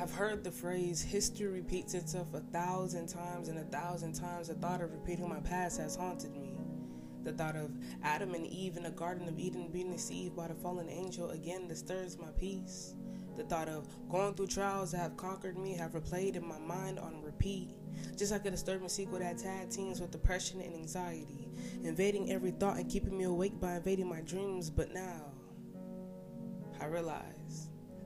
I've heard the phrase history repeats itself a thousand times and a thousand times. The thought of repeating my past has haunted me. The thought of Adam and Eve in the Garden of Eden being deceived by the fallen angel again disturbs my peace. The thought of going through trials that have conquered me have replayed in my mind on repeat. Just like a disturbing sequel that tag teams with depression and anxiety, invading every thought and keeping me awake by invading my dreams. But now, I realize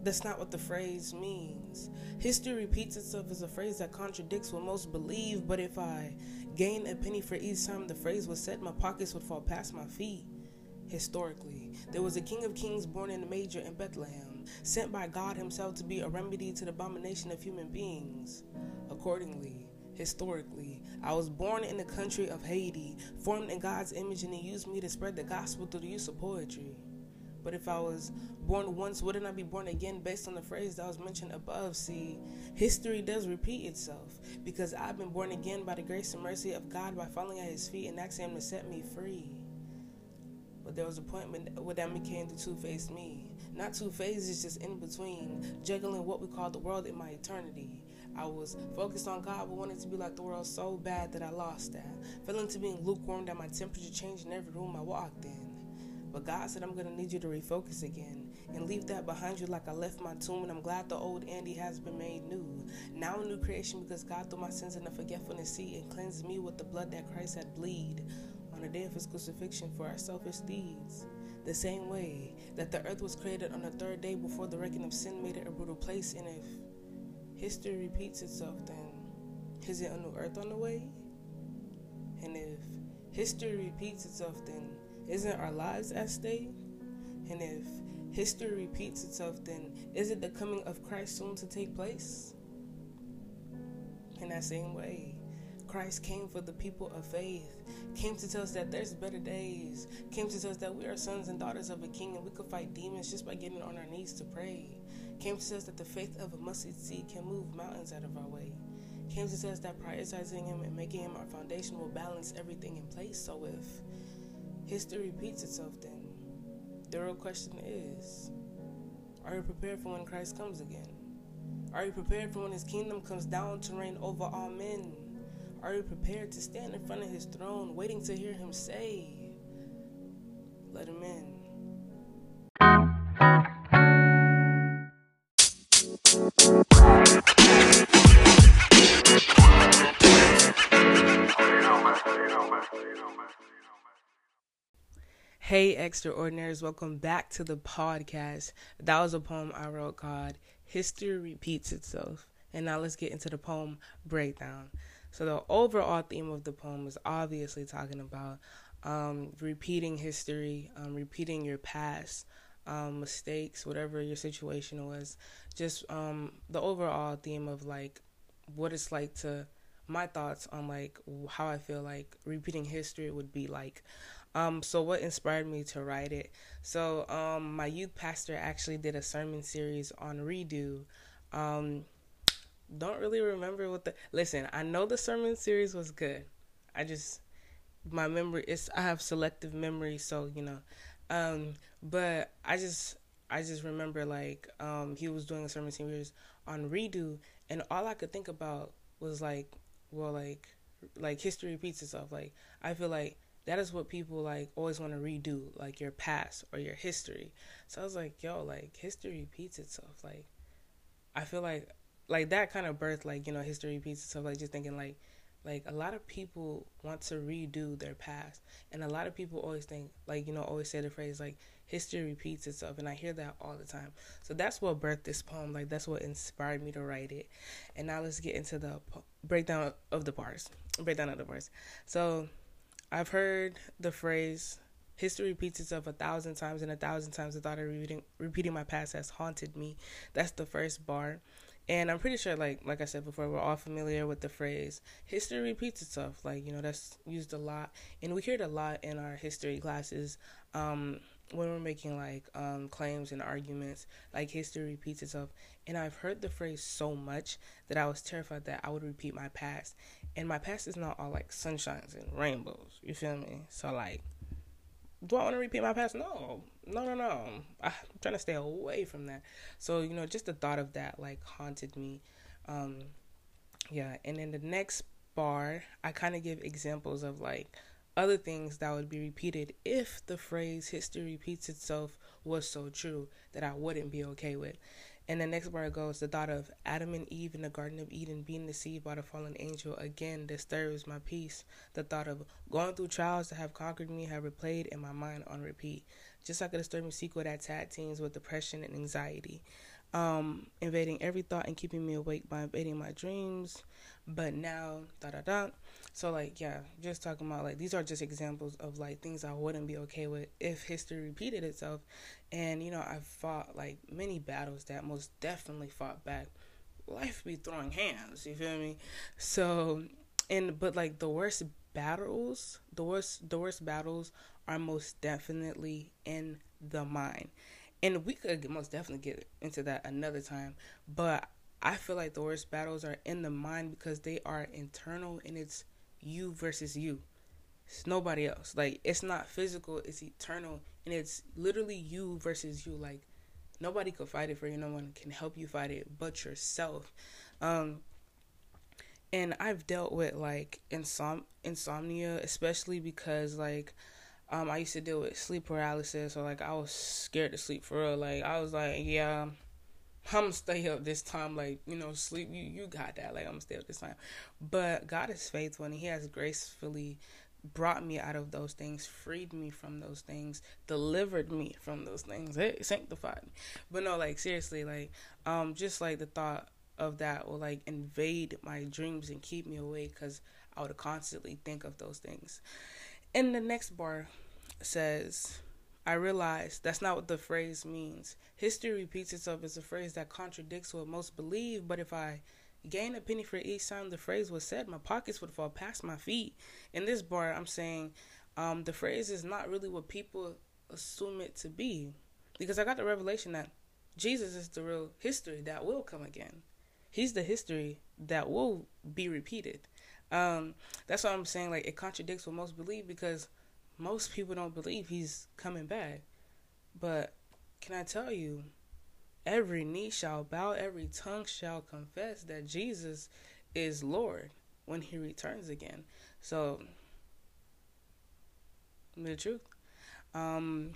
that's not what the phrase means. History repeats itself as a phrase that contradicts what most believe, but if I gain a penny for each time the phrase was said, my pockets would fall past my feet. Historically, there was a king of kings born in a major in Bethlehem, sent by God Himself to be a remedy to the abomination of human beings. Accordingly, historically, I was born in the country of Haiti, formed in God's image, and He used me to spread the gospel through the use of poetry. But if I was born once, wouldn't I be born again based on the phrase that was mentioned above? See, history does repeat itself because I've been born again by the grace and mercy of God by falling at His feet and asking Him to set me free. But there was a point when that became the two faced me. Not two phases, just in between, juggling what we call the world in my eternity. I was focused on God, but wanted to be like the world so bad that I lost that. Feeling to being lukewarm that my temperature changed in every room I walked in. But God said, I'm going to need you to refocus again and leave that behind you like I left my tomb. And I'm glad the old Andy has been made new. Now a new creation because God threw my sins in the forgetfulness sea and cleansed me with the blood that Christ had bleed on the day of his crucifixion for our selfish deeds. The same way that the earth was created on the third day before the reckoning of sin made it a brutal place. And if history repeats itself, then is it a new earth on the way? And if history repeats itself, then isn't our lives at stake? And if history repeats itself, then is it the coming of Christ soon to take place? In that same way, Christ came for the people of faith, came to tell us that there's better days, came to tell us that we are sons and daughters of a king and we could fight demons just by getting on our knees to pray, came to tell us that the faith of a mustard seed can move mountains out of our way, came to tell us that prioritizing Him and making Him our foundation will balance everything in place. So if history repeats itself, then the real question is Are you prepared for when Christ comes again? Are you prepared for when his kingdom comes down to reign over all men? Are you prepared to stand in front of his throne, waiting to hear him say, Let him in? Hey, extraordinaries, welcome back to the podcast. That was a poem I wrote called History Repeats Itself. And now let's get into the poem breakdown. So, the overall theme of the poem is obviously talking about um, repeating history, um, repeating your past um, mistakes, whatever your situation was. Just um, the overall theme of like what it's like to my thoughts on like how I feel like repeating history would be like. Um, so what inspired me to write it? So um, my youth pastor actually did a sermon series on redo. Um, don't really remember what the listen. I know the sermon series was good. I just my memory is I have selective memory, so you know. Um, but I just I just remember like um, he was doing a sermon series on redo, and all I could think about was like, well, like like history repeats itself. Like I feel like that is what people like always want to redo, like your past or your history. So I was like, yo, like history repeats itself. Like I feel like like that kind of birth, like, you know, history repeats itself, like just thinking like like a lot of people want to redo their past and a lot of people always think like you know always say the phrase like history repeats itself and i hear that all the time so that's what birthed this poem like that's what inspired me to write it and now let's get into the breakdown of the parts breakdown of the parts so I've heard the phrase history repeats itself a thousand times and a thousand times the thought of repeating, repeating my past has haunted me. That's the first bar. And I'm pretty sure, like like I said before, we're all familiar with the phrase "history repeats itself." Like you know, that's used a lot, and we hear it a lot in our history classes um, when we're making like um, claims and arguments. Like history repeats itself, and I've heard the phrase so much that I was terrified that I would repeat my past, and my past is not all like sunshines and rainbows. You feel me? So like, do I want to repeat my past? No, no, no, no. I'm trying to stay away from that. So you know, just the thought of that like haunted me. Um, yeah, and then the next bar, I kind of give examples of like other things that would be repeated if the phrase "history repeats itself" was so true that I wouldn't be okay with. And the next bar goes the thought of Adam and Eve in the Garden of Eden being deceived by the fallen angel again disturbs my peace. The thought of going through trials that have conquered me have replayed in my mind on repeat. Just like a disturbing sequel that tag teams with depression and anxiety. Um, invading every thought and keeping me awake by invading my dreams. But now, da da da. So like, yeah, just talking about like these are just examples of like things I wouldn't be okay with if history repeated itself. And you know, I've fought like many battles that most definitely fought back. Life be throwing hands, you feel me? So, and but like the worst battles, the worst the worst battles are most definitely in the mind. And we could most definitely get into that another time, but I feel like the worst battles are in the mind because they are internal and it's you versus you. It's nobody else. Like it's not physical, it's eternal and it's literally you versus you. Like nobody could fight it for you. No one can help you fight it but yourself. Um and I've dealt with like insom- insomnia especially because like um I used to deal with sleep paralysis or like I was scared to sleep for real. Like I was like, yeah, I'm gonna stay up this time. Like, you know, sleep, you, you got that. Like, I'm gonna stay up this time. But God is faithful and He has gracefully brought me out of those things, freed me from those things, delivered me from those things, sanctified me. But no, like, seriously, like, um, just like the thought of that will like invade my dreams and keep me awake because I would constantly think of those things. And the next bar says, I realize that's not what the phrase means. History repeats itself as a phrase that contradicts what most believe, but if I gain a penny for each time the phrase was said, my pockets would fall past my feet. In this bar, I'm saying um, the phrase is not really what people assume it to be. Because I got the revelation that Jesus is the real history that will come again. He's the history that will be repeated. Um, that's what I'm saying like it contradicts what most believe because most people don't believe he's coming back. But can I tell you, every knee shall bow, every tongue shall confess that Jesus is Lord when he returns again. So, the truth. Um,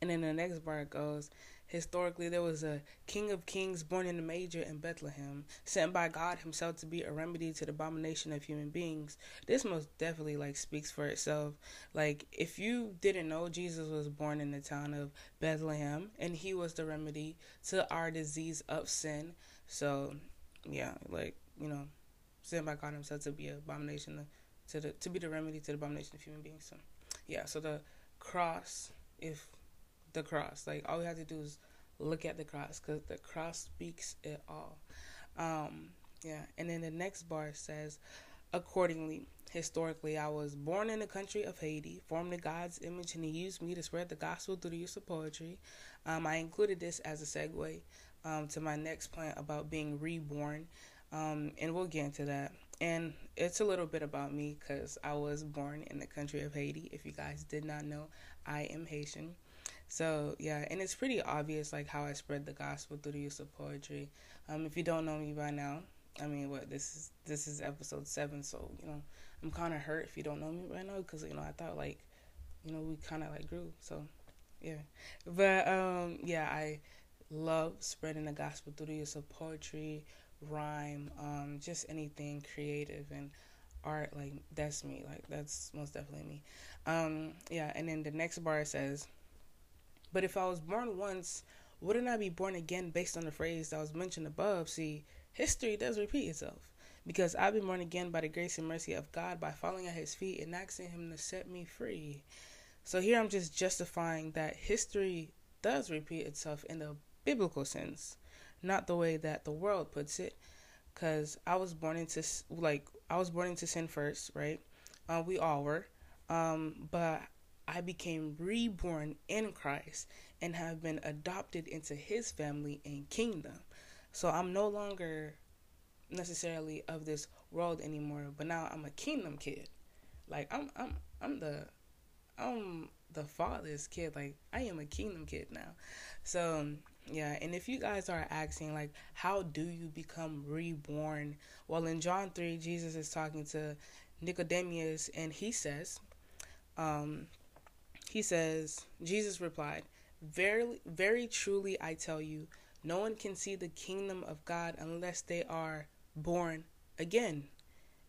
and then the next part goes, Historically, there was a King of Kings born in a manger in Bethlehem, sent by God Himself to be a remedy to the abomination of human beings. This most definitely like speaks for itself. Like, if you didn't know, Jesus was born in the town of Bethlehem, and He was the remedy to our disease of sin. So, yeah, like you know, sent by God Himself to be an abomination to the to be the remedy to the abomination of human beings. So, yeah, so the cross, if the cross. Like all we have to do is look at the cross because the cross speaks it all. Um, yeah, and then the next bar says, accordingly, historically, I was born in the country of Haiti, formed in God's image, and He used me to spread the gospel through the use of poetry. Um, I included this as a segue um, to my next point about being reborn, um, and we'll get into that. And it's a little bit about me because I was born in the country of Haiti. If you guys did not know, I am Haitian. So yeah, and it's pretty obvious like how I spread the gospel through the use of poetry. Um, if you don't know me by now, I mean, what this is this is episode seven, so you know I'm kind of hurt if you don't know me right now because you know I thought like you know we kind of like grew, so yeah. But um, yeah, I love spreading the gospel through the use of poetry, rhyme, um, just anything creative and art. Like that's me. Like that's most definitely me. Um, yeah, and then the next bar says but if I was born once, wouldn't I be born again based on the phrase that was mentioned above? See, history does repeat itself. Because I've been born again by the grace and mercy of God by falling at his feet and asking him to set me free. So here I'm just justifying that history does repeat itself in the biblical sense, not the way that the world puts it. Because I was born into, like, I was born into sin first, right? Uh, we all were. Um, but I became reborn in Christ and have been adopted into his family and kingdom. So I'm no longer necessarily of this world anymore, but now I'm a kingdom kid. Like I'm I'm I'm the I'm the father's kid. Like I am a kingdom kid now. So yeah, and if you guys are asking like how do you become reborn? Well, in John 3, Jesus is talking to Nicodemus and he says um he says Jesus replied, "Very very truly I tell you, no one can see the kingdom of God unless they are born again."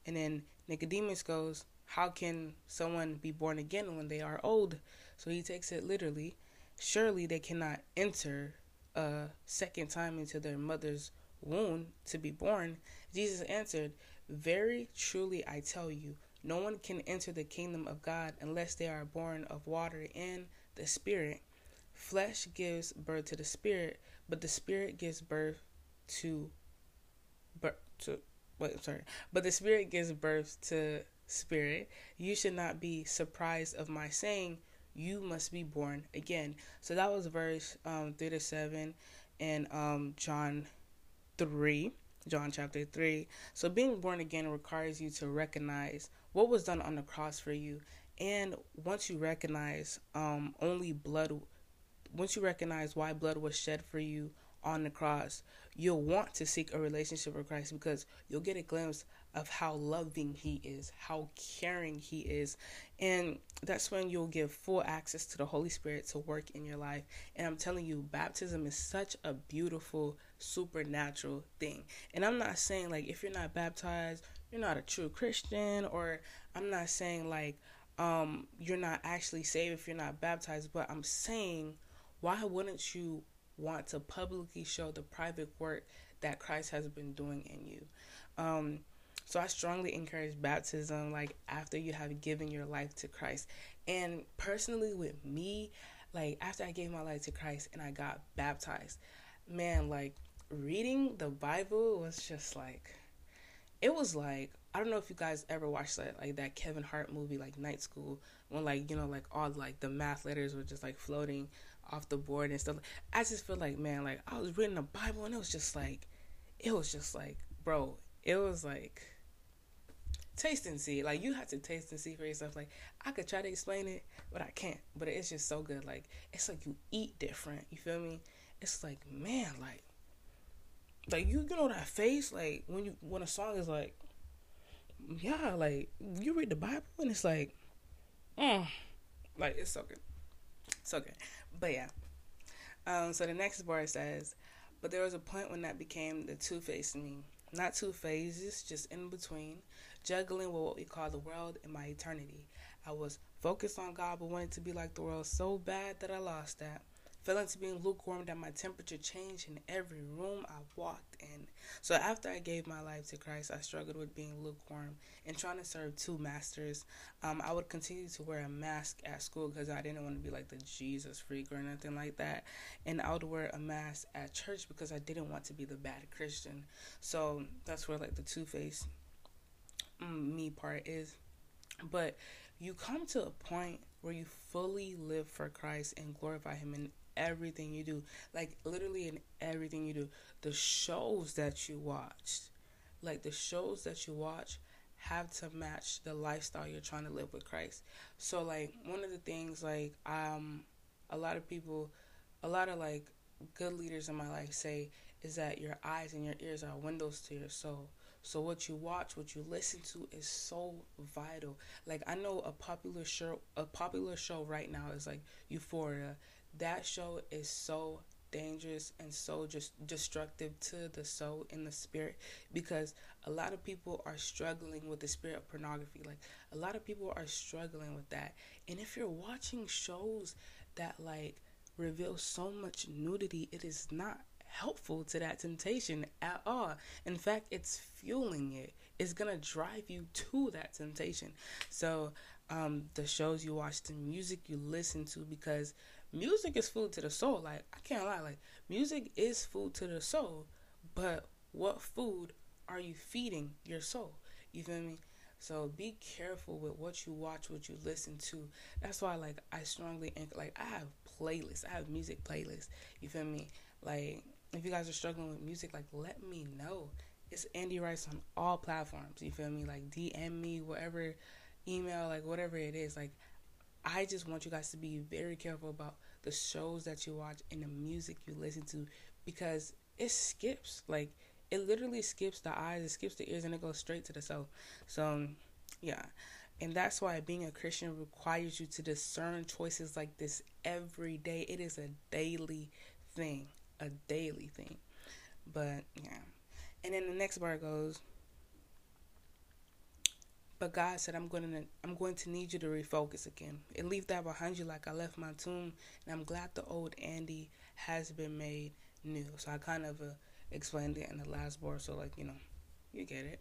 And then Nicodemus goes, How can someone be born again when they are old? So he takes it literally. Surely they cannot enter a second time into their mother's womb to be born. Jesus answered, Very truly I tell you, no one can enter the kingdom of God unless they are born of water and the Spirit. Flesh gives birth to the Spirit, but the Spirit gives birth to, birth to wait, sorry, but the spirit gives birth to spirit. You should not be surprised of my saying, you must be born again. So that was verse um, 3 to 7 and um, John 3, John chapter 3. So being born again requires you to recognize what was done on the cross for you. And once you recognize um, only blood, once you recognize why blood was shed for you on the cross, you'll want to seek a relationship with Christ because you'll get a glimpse of how loving He is, how caring He is. And that's when you'll give full access to the Holy Spirit to work in your life. And I'm telling you, baptism is such a beautiful, supernatural thing. And I'm not saying, like, if you're not baptized, you're not a true Christian, or I'm not saying, like, um, you're not actually saved if you're not baptized, but I'm saying, why wouldn't you want to publicly show the private work that Christ has been doing in you. Um, so I strongly encourage baptism, like after you have given your life to Christ. And personally, with me, like after I gave my life to Christ and I got baptized, man, like reading the Bible was just like, it was like I don't know if you guys ever watched that like that Kevin Hart movie like Night School when like you know like all like the math letters were just like floating off the board and stuff. I just feel like, man, like I was reading the Bible and it was just like, it was just like, bro, it was like taste and see. Like you have to taste and see for yourself. Like I could try to explain it, but I can't. But it's just so good. Like it's like you eat different. You feel me? It's like man, like like you, you know that face like when you when a song is like yeah like you read the bible and it's like mm, like it's so good so good but yeah. Um, so the next bar says, but there was a point when that became the two faced me. Not two phases, just in between, juggling with what we call the world and my eternity. I was focused on God, but wanted to be like the world so bad that I lost that fell into being lukewarm that my temperature changed in every room I walked in. So after I gave my life to Christ, I struggled with being lukewarm and trying to serve two masters. Um, I would continue to wear a mask at school because I didn't want to be like the Jesus freak or nothing like that. And I would wear a mask at church because I didn't want to be the bad Christian. So that's where like the two face mm, me part is. But you come to a point where you fully live for Christ and glorify Him in everything you do. Like literally in everything you do. The shows that you watch, like the shows that you watch have to match the lifestyle you're trying to live with Christ. So like one of the things like um a lot of people a lot of like good leaders in my life say is that your eyes and your ears are windows to your soul. So what you watch, what you listen to is so vital. Like I know a popular show a popular show right now is like Euphoria that show is so dangerous and so just destructive to the soul and the spirit because a lot of people are struggling with the spirit of pornography. Like a lot of people are struggling with that. And if you're watching shows that like reveal so much nudity it is not helpful to that temptation at all. In fact it's fueling it. It's gonna drive you to that temptation. So um the shows you watch the music you listen to because music is food to the soul. Like I can't lie, like music is food to the soul, but what food are you feeding your soul? You feel me? So be careful with what you watch, what you listen to. That's why like I strongly like I have playlists. I have music playlists. You feel me? Like if you guys are struggling with music, like let me know. It's Andy Rice on all platforms. You feel me? Like DM me, whatever email, like whatever it is. Like I just want you guys to be very careful about the shows that you watch and the music you listen to because it skips. Like it literally skips the eyes, it skips the ears, and it goes straight to the soul. So, yeah. And that's why being a Christian requires you to discern choices like this every day. It is a daily thing, a daily thing. But yeah. And then the next bar goes, but God said, I'm going to I'm going to need you to refocus again and leave that behind you like I left my tomb. And I'm glad the old Andy has been made new. So I kind of uh, explained it in the last bar. So like you know, you get it.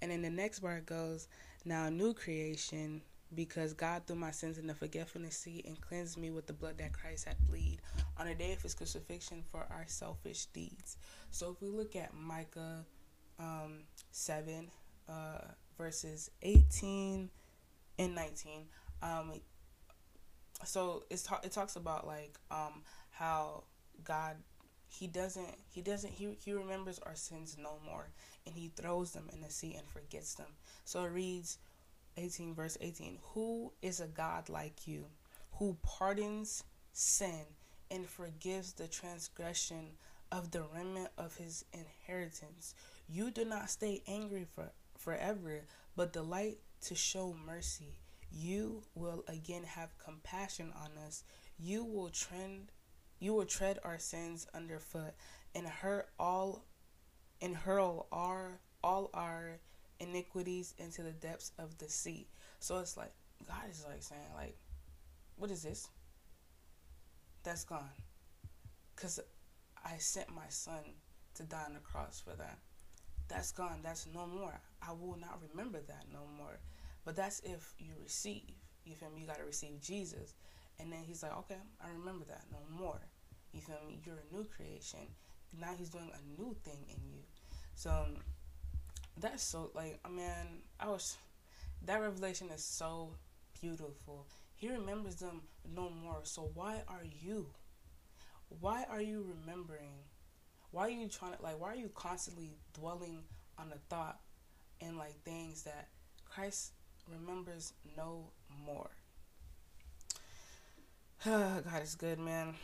And then the next bar goes, now new creation because God threw my sins in the forgetfulness sea and cleansed me with the blood that Christ had bled on the day of his crucifixion for our selfish deeds. So if we look at Micah um, 7, uh, verses 18 and 19. Um, so it's ta- it talks about like um, how God he doesn't he doesn't he, he remembers our sins no more and he throws them in the sea and forgets them. So it reads 18 verse 18 Who is a God like you who pardons sin and forgives the transgression of the remnant of his inheritance? You do not stay angry for forever, but delight to show mercy. You will again have compassion on us. You will trend you will tread our sins underfoot and hurt all and hurl our all our iniquities into the depths of the sea. So it's like God is like saying like what is this? That's gone. Cuz I sent my son to die on the cross for that that's gone. That's no more. I will not remember that no more. But that's if you receive. You feel me? You got to receive Jesus. And then he's like, okay, I remember that no more. You feel me? You're a new creation. Now he's doing a new thing in you. So that's so, like, I mean, I was, that revelation is so beautiful. He remembers them no more. So why are you? Why are you remembering why are you trying to like why are you constantly dwelling on the thought and like things that Christ remembers no more? God is good, man.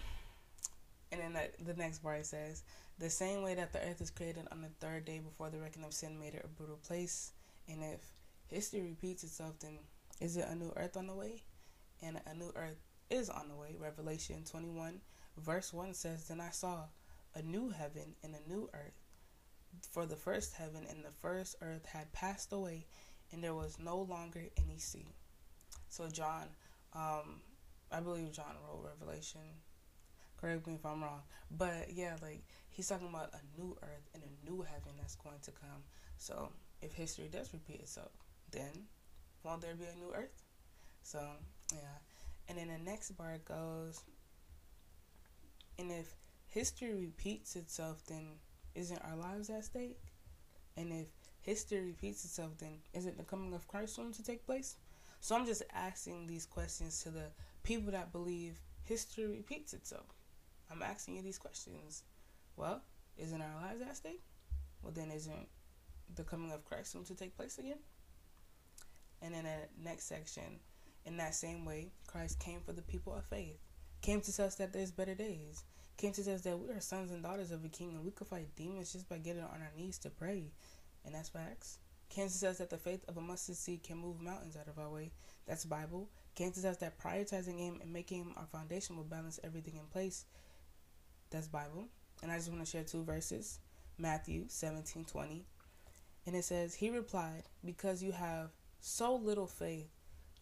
And then the, next part says, the same way that the earth is created on the third day before the reckoning of sin made it a brutal place. And if history repeats itself, then is it a new earth on the way? And a new earth is on the way. Revelation 21, verse 1 says, Then I saw a new heaven and a new earth. For the first heaven and the first earth had passed away, and there was no longer any sea. So, John, um, I believe John wrote Revelation. Correct me if I'm wrong. But yeah, like he's talking about a new earth and a new heaven that's going to come. So, if history does repeat itself, then won't there be a new earth? So, yeah. And then the next bar goes, and if history repeats itself, then isn't our lives at stake? And if history repeats itself, then isn't the coming of Christ soon to take place? So I'm just asking these questions to the people that believe history repeats itself. I'm asking you these questions. Well, isn't our lives at stake? Well, then isn't the coming of Christ soon to take place again? And in the next section, in that same way, Christ came for the people of faith, came to tell us that there's better days, Kansas says that we are sons and daughters of a king and we can fight demons just by getting on our knees to pray. And that's facts. Kansas says that the faith of a mustard seed can move mountains out of our way. That's Bible. Kansas says that prioritizing Him and making Him our foundation will balance everything in place. That's Bible. And I just want to share two verses. Matthew 17 20. And it says, He replied, Because you have so little faith,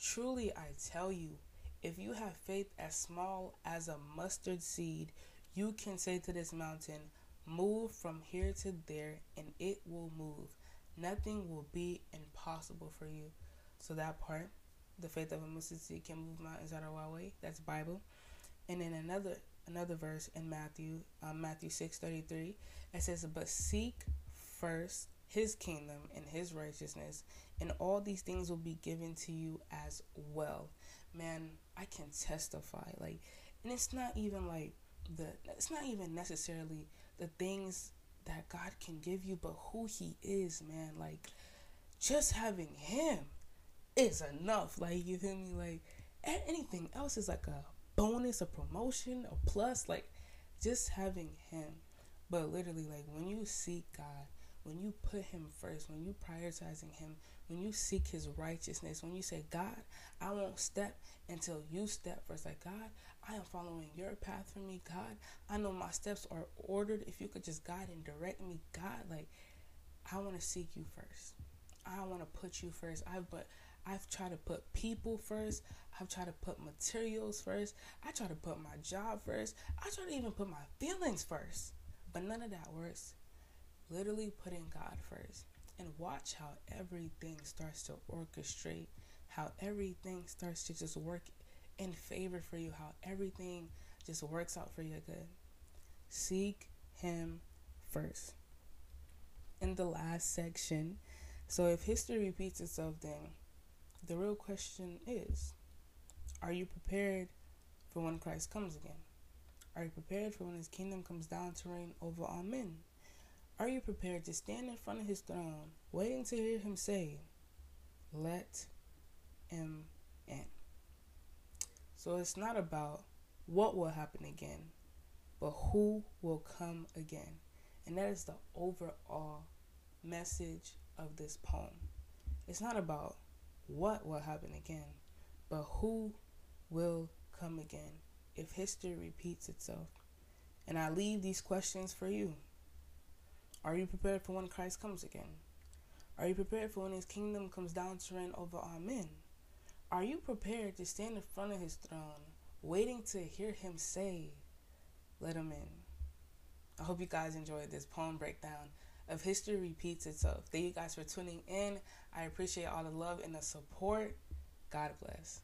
truly I tell you, if you have faith as small as a mustard seed, you can say to this mountain, Move from here to there, and it will move. Nothing will be impossible for you. So, that part, the faith of a mustard seed can move mountains out of our way. That's Bible. And then another another verse in Matthew, um, Matthew six thirty three, it says, "But seek first His kingdom and His righteousness, and all these things will be given to you as well." Man, I can testify like, and it's not even like the it's not even necessarily the things that God can give you, but who He is, man. Like just having Him is enough. Like you feel me? Like anything else is like a bonus, a promotion, a plus. Like just having Him. But literally, like when you seek God, when you put Him first, when you prioritizing Him, when you seek His righteousness, when you say, God, I won't step until you step first. Like, God, I am following your path for me. God, I know my steps are ordered. If you could just guide and direct me, God, like, I want to seek you first. I want to put you first. I've but I've tried to put people first. I've tried to put materials first. I try to put my job first. I try to even put my feelings first. But none of that works. Literally putting God first. And watch how everything starts to orchestrate, how everything starts to just work in favor for you, how everything just works out for your good. Seek Him first. In the last section, so if history repeats itself, then the real question is Are you prepared for when Christ comes again? Are you prepared for when his kingdom comes down to reign over all men? Are you prepared to stand in front of his throne, waiting to hear him say, Let him in? So it's not about what will happen again, but who will come again. And that is the overall message of this poem. It's not about what will happen again, but who will come again if history repeats itself. And I leave these questions for you. Are you prepared for when Christ comes again? Are you prepared for when his kingdom comes down to reign over all men? Are you prepared to stand in front of his throne, waiting to hear him say, Let him in? I hope you guys enjoyed this poem breakdown of history repeats itself. Thank you guys for tuning in. I appreciate all the love and the support. God bless.